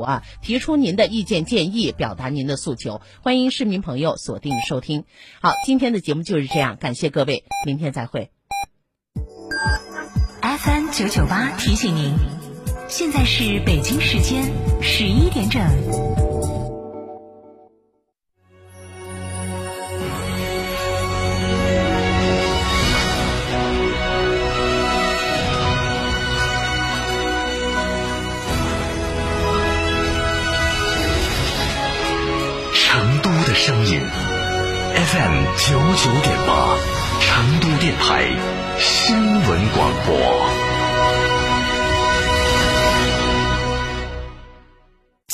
啊，提出您的意见建议，表达您的诉求，欢迎市民朋友锁定收听。好，今天的节目就是这样，感谢各位，明天再会。FM 九九八提醒您，现在是北京时间十一点整。音 FM 九九点八，成都电台新闻广播。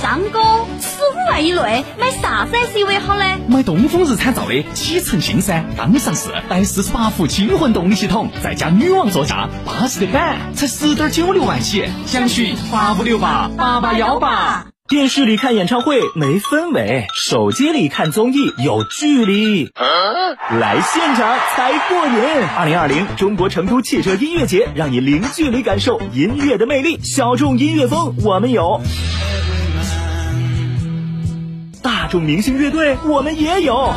张哥，十五万以内买啥子 SUV 好呢？买东风日产造的启辰星噻，刚上市，带四十八伏轻混动力系统，再加女王座驾，巴适的板，才十点九六万起。详询八五六八八八幺八。电视里看演唱会没氛围，手机里看综艺有距离，来现场才过瘾。二零二零中国成都汽车音乐节，让你零距离感受音乐的魅力。小众音乐风我们有，明星乐队我们也有。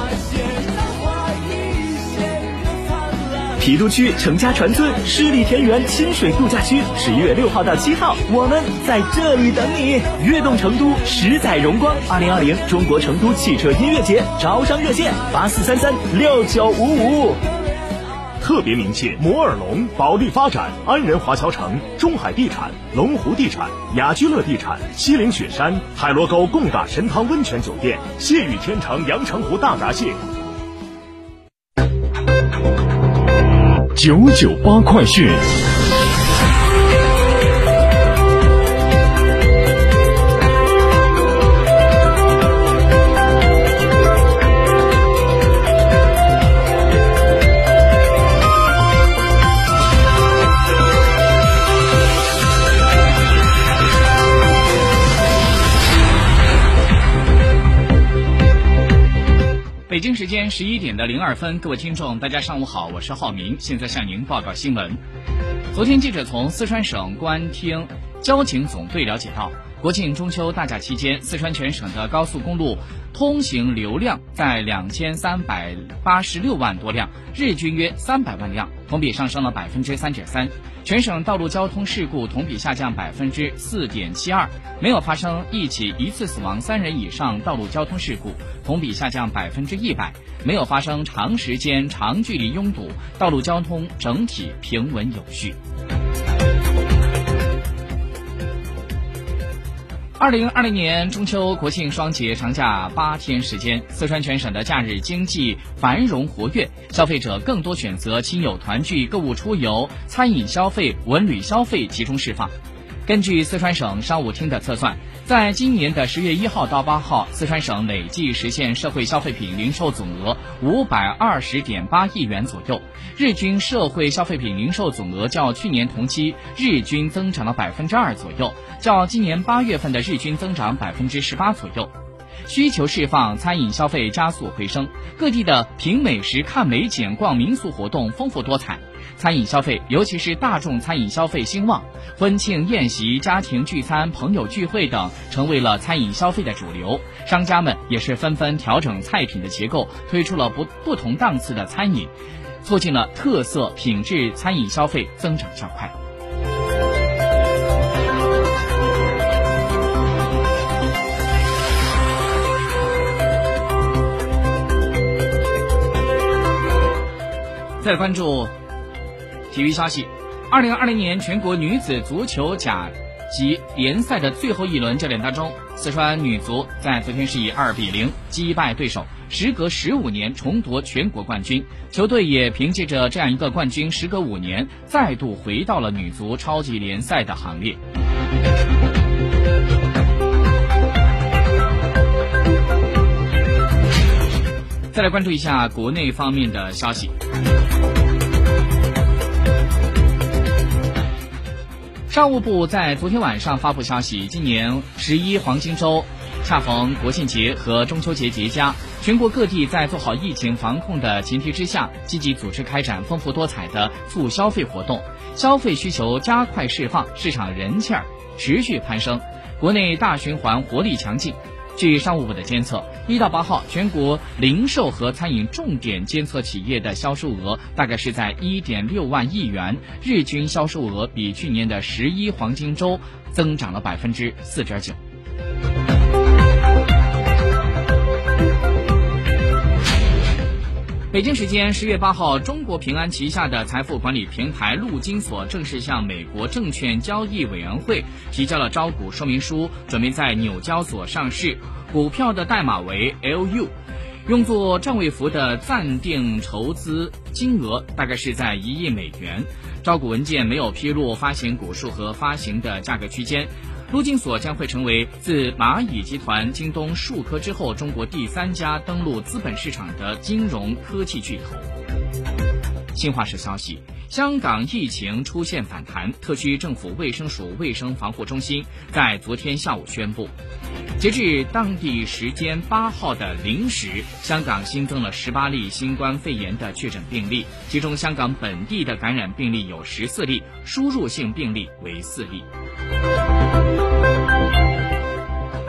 郫都区程家船村诗里田园亲水度假区，十一月六号到七号，我们在这里等你。悦动成都，十载荣光。二零二零中国成都汽车音乐节招商热线：八四三三六九五五。特别明确摩尔龙、保利发展、安仁华侨城、中海地产、龙湖地产、雅居乐地产、西岭雪山、海螺沟贡嘎神汤温泉酒店、谢雨天成阳澄湖大闸蟹。九九八快讯。北京时间十一点的零二分，各位听众，大家上午好，我是浩明，现在向您报告新闻。昨天，记者从四川省公安厅交警总队了解到，国庆中秋大假期间，四川全省的高速公路通行流量在两千三百八十六万多辆，日均约三百万辆，同比上升了百分之三点三。全省道路交通事故同比下降百分之四点七二，没有发生一起一次死亡三人以上道路交通事故，同比下降百分之一百，没有发生长时间长距离拥堵，道路交通整体平稳有序。二零二零年中秋国庆双节长假八天时间，四川全省的假日经济繁荣活跃，消费者更多选择亲友团聚、购物出游、餐饮消费、文旅消费集中释放。根据四川省商务厅的测算，在今年的十月一号到八号，四川省累计实现社会消费品零售总额五百二十点八亿元左右，日均社会消费品零售总额较去年同期日均增长了百分之二左右，较今年八月份的日均增长百分之十八左右。需求释放，餐饮消费加速回升，各地的品美食、看美景、逛民俗活动丰富多彩。餐饮消费，尤其是大众餐饮消费兴旺，婚庆宴席、家庭聚餐、朋友聚会等成为了餐饮消费的主流。商家们也是纷纷调整菜品的结构，推出了不不同档次的餐饮，促进了特色品质餐饮消费增长较快。再关注。体育消息：二零二零年全国女子足球甲级联赛的最后一轮焦点当中，四川女足在昨天是以二比零击败对手，时隔十五年重夺全国冠军。球队也凭借着这样一个冠军，时隔五年再度回到了女足超级联赛的行列。再来关注一下国内方面的消息。商务部在昨天晚上发布消息，今年十一黄金周恰逢国庆节和中秋节节假，全国各地在做好疫情防控的前提之下，积极组织开展丰富多彩的促消费活动，消费需求加快释放，市场人气儿持续攀升，国内大循环活力强劲。据商务部的监测，一到八号，全国零售和餐饮重点监测企业的销售额大概是在一点六万亿元，日均销售额比去年的十一黄金周增长了百分之四点九。北京时间十月八号，中国平安旗下的财富管理平台陆金所正式向美国证券交易委员会提交了招股说明书，准备在纽交所上市。股票的代码为 LU，用作占位服的暂定筹资金额大概是在一亿美元。招股文件没有披露发行股数和发行的价格区间。陆金所将会成为自蚂蚁集团、京东数科之后，中国第三家登陆资本市场的金融科技巨头。新华社消息：香港疫情出现反弹，特区政府卫生署卫生防护中心在昨天下午宣布，截至当地时间八号的零时，香港新增了十八例新冠肺炎的确诊病例，其中香港本地的感染病例有十四例，输入性病例为四例。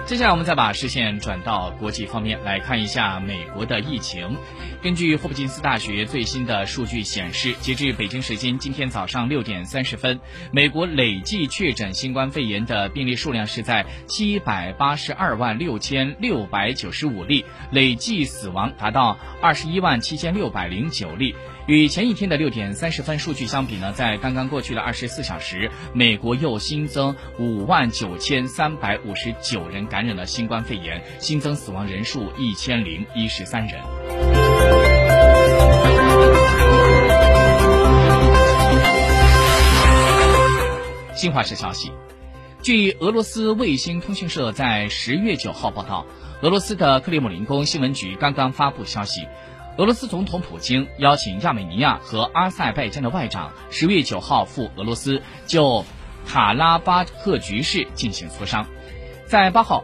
接下来，我们再把视线转到国际方面来看一下美国的疫情。根据霍普金斯大学最新的数据显示，截至北京时间今天早上六点三十分，美国累计确诊新冠肺炎的病例数量是在七百八十二万六千六百九十五例，累计死亡达到二十一万七千六百零九例。与前一天的六点三十分数据相比呢，在刚刚过去的二十四小时，美国又新增五万九千三百五十九人感染了新冠肺炎，新增死亡人数一千零一十三人。新华社消息，据俄罗斯卫星通讯社在十月九号报道，俄罗斯的克里姆林宫新闻局刚刚发布消息。俄罗斯总统普京邀请亚美尼亚和阿塞拜疆的外长十月九号赴俄罗斯，就卡拉巴赫局势进行磋商。在八号，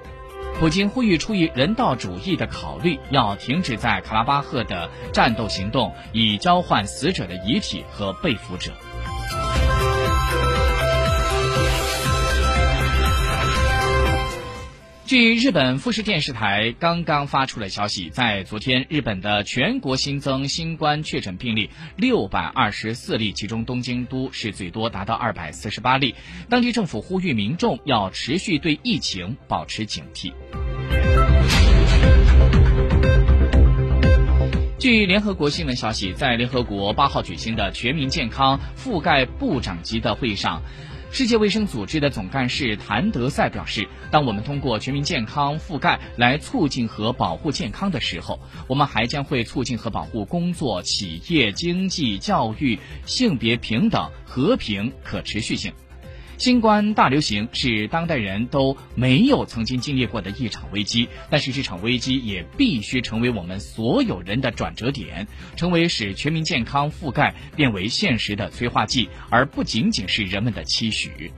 普京呼吁出于人道主义的考虑，要停止在卡拉巴赫的战斗行动，以交换死者的遗体和被俘者。据日本富士电视台刚刚发出的消息，在昨天，日本的全国新增新冠确诊病例六百二十四例，其中东京都是最多，达到二百四十八例。当地政府呼吁民众要持续对疫情保持警惕。据联合国新闻消息，在联合国八号举行的全民健康覆盖部长级的会议上。世界卫生组织的总干事谭德赛表示，当我们通过全民健康覆盖来促进和保护健康的时候，我们还将会促进和保护工作、企业、经济、教育、性别平等、和平、可持续性。新冠大流行是当代人都没有曾经经历过的一场危机，但是这场危机也必须成为我们所有人的转折点，成为使全民健康覆盖变为现实的催化剂，而不仅仅是人们的期许。